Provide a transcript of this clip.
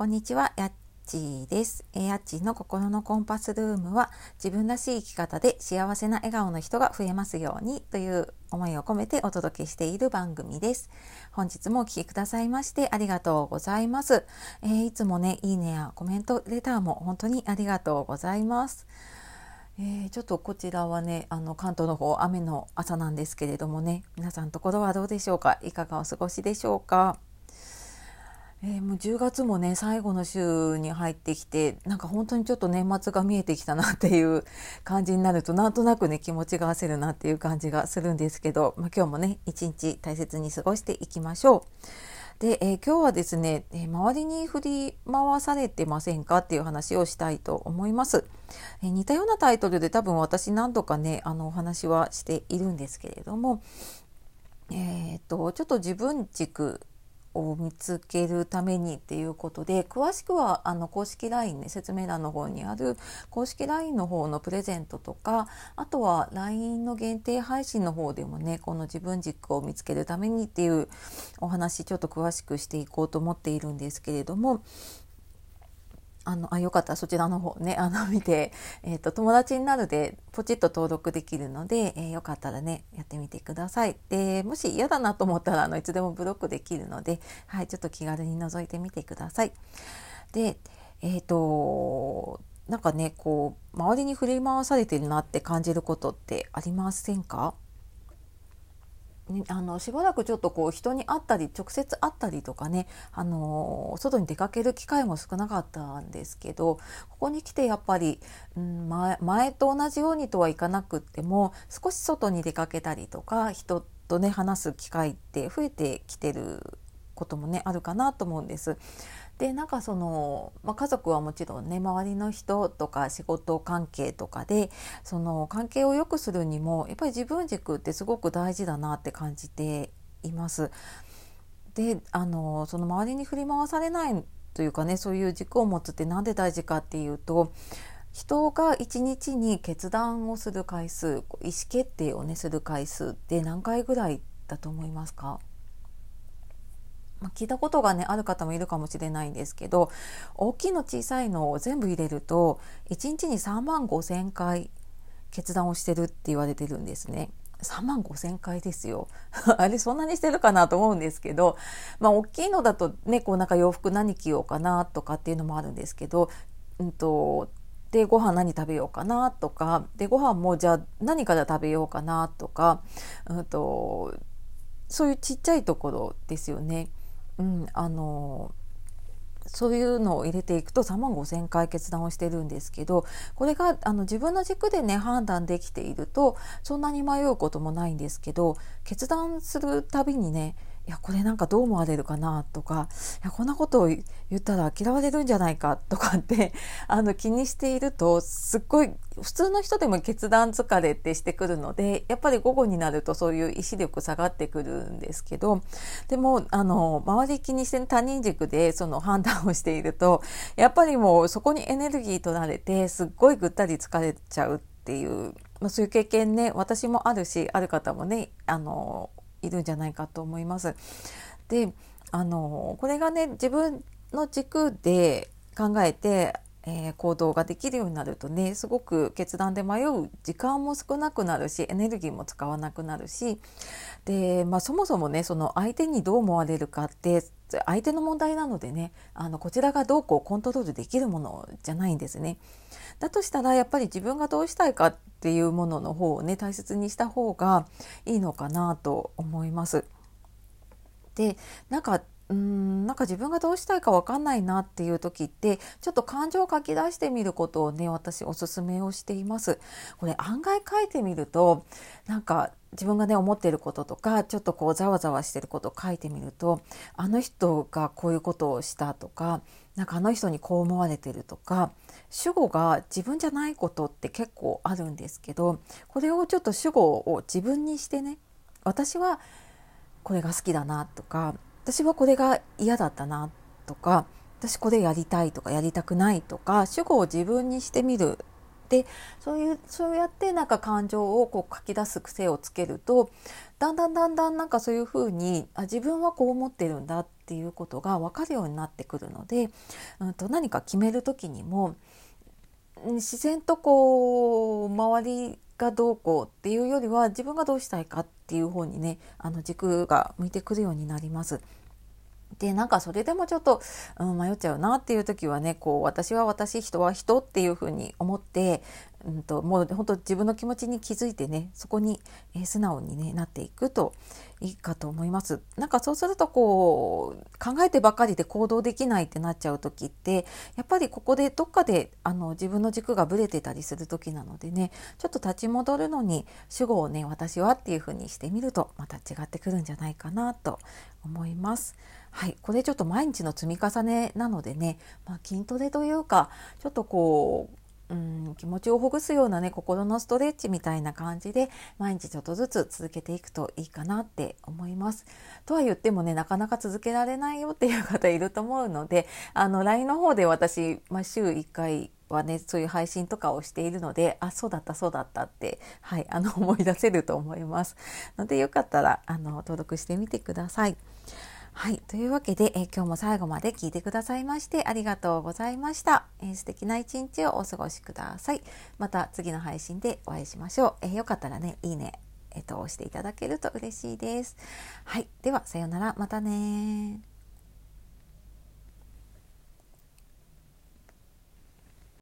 こんにちは、やっちーです。やっちーの心のコンパスルームは自分らしい生き方で幸せな笑顔の人が増えますようにという思いを込めてお届けしている番組です。本日もお聴きくださいましてありがとうございます。えー、いつもね、いいねやコメント、レターも本当にありがとうございます。えー、ちょっとこちらはねあの関東の方雨の朝なんですけれどもね皆さんところはどうでしょうか？いかがお過ごしでしょうか？えー、もう10月もね最後の週に入ってきてなんか本当にちょっと年末が見えてきたなっていう 感じになるとなんとなくね気持ちが焦るなっていう感じがするんですけど、まあ、今日もね一日大切に過ごしていきましょう。で、えー、今日はですね、えー、周りに振り回されてませんかっていう話をしたいと思います。えー、似たようなタイトルで多分私何度かねあのお話はしているんですけれどもえーとちょっと自分軸を見つけるためにっていうことで詳しくはあの公式 LINE ね説明欄の方にある公式 LINE の方のプレゼントとかあとは LINE の限定配信の方でもねこの自分軸を見つけるためにっていうお話ちょっと詳しくしていこうと思っているんですけれどもあのあよかった。らそちらの方ね。あの 見て、えーと、友達になるでポチッと登録できるので、えー、よかったらねやってみてください。でもし嫌だなと思ったらあのいつでもブロックできるので、はい、ちょっと気軽に覗いてみてください。でえっ、ー、となんかねこう周りに振り回されてるなって感じることってありませんか？あのしばらくちょっとこう人に会ったり直接会ったりとかねあの外に出かける機会も少なかったんですけどここに来てやっぱり、うん、前前と同じようにとはいかなくっても少し外に出かけたりとか人とね話す機会って増えてきてることもねあるかなと思うんです。でなんかその、まあ、家族はもちろんね周りの人とか仕事関係とかでその関係を良くするにもやっぱり自分軸ってすごく大事だなって感じています。であのその周りに振り回されないというかねそういう軸を持つって何で大事かっていうと人が一日に決断をする回数意思決定をねする回数って何回ぐらいだと思いますか？ま、聞いたことがねある方もいるかもしれないんですけど大きいの小さいのを全部入れると1日に3万5,000回決断をしてるって言われてるんですね。3万5千回ですよ。あれそんなにしてるかなと思うんですけど、まあ大きいのだとね、こうなんか洋服何着ようかなとかっていうのもあるんですけど、うんと、で、ご飯何食べようかなとか、で、ご飯もじゃあ何から食べようかなとか、うんと、そういうちっちゃいところですよね。うん、あのそういうのを入れていくと3万5,000回決断をしてるんですけどこれがあの自分の軸でね判断できているとそんなに迷うこともないんですけど決断するたびにねいやこれなんかどう思われるかなとかいやこんなことを言ったら嫌われるんじゃないかとかって あの気にしているとすっごい普通の人でも決断疲れってしてくるのでやっぱり午後になるとそういう意志力下がってくるんですけどでもあの周り気にして他人軸でその判断をしているとやっぱりもうそこにエネルギー取られてすっごいぐったり疲れちゃうっていう、ま、そういう経験ね私もあるしある方もねあのいるんじゃないかと思います。であのこれがね自分の軸で考えて、えー、行動ができるようになるとねすごく決断で迷う時間も少なくなるしエネルギーも使わなくなるしで、まあ、そもそもねその相手にどう思われるかって相手の問題なのでねあのこちらがどうこうコントロールできるものじゃないんですね。だとしたらやっぱり自分がどうしたいかっていうものの方をね大切にした方がいいのかなと思います。でなんかうんなんか自分がどうしたいか分かんないなっていう時ってちょっと感情を書き出してみることをね私おすすめをしています。これ案外書いてみるとなんか自分がね思ってることとかちょっとこうざわざわしてることを書いてみるとあの人がこういうことをしたとかなんかあの人にこう思われてるとか主語が自分じゃないことって結構あるんですけどこれをちょっと主語を自分にしてね私はこれが好きだなとか私はこれが嫌だったなとか私これやりたいとかやりたくないとか主語を自分にしてみる。でそういうそうやってなんか感情をこう書き出す癖をつけるとだんだんだんだんなんかそういうふうにあ自分はこう思ってるんだっていうことが分かるようになってくるので、うん、と何か決める時にも自然とこう周りがどうこうっていうよりは自分がどうしたいかっていう方にねあの軸が向いてくるようになります。でなんかそれでもちょっと、うん、迷っちゃうなっていう時はねこう私は私人は人っていうふうに思って、うんと、もう本当自分の気持ちに気づいてねそこに、えー、素直に、ね、なっていくといいかと思います。なんかそうするとこう考えてばかりで行動できないってなっちゃう時ってやっぱりここでどっかであの自分の軸がぶれてたりする時なのでねちょっと立ち戻るのに主語をね私はっていうふうにしてみるとまた違ってくるんじゃないかなと思います。はい、これちょっと毎日の積み重ねなのでね、まあ、筋トレというかちょっとこううん、気持ちをほぐすようなね心のストレッチみたいな感じで毎日ちょっとずつ続けていくといいかなって思います。とは言ってもねなかなか続けられないよっていう方いると思うのであの LINE の方で私、まあ、週1回はねそういう配信とかをしているのであそうだったそうだったって、はい、あの思い出せると思いますのでよかったらあの登録してみてください。はい。というわけで、え今日も最後まで聞いてくださいましてありがとうございました、え素敵な一日をお過ごしください。また次の配信でお会いしましょう。えよかったらね、いいね、えっと、押していただけると嬉しいです。はい。では、さようなら。またね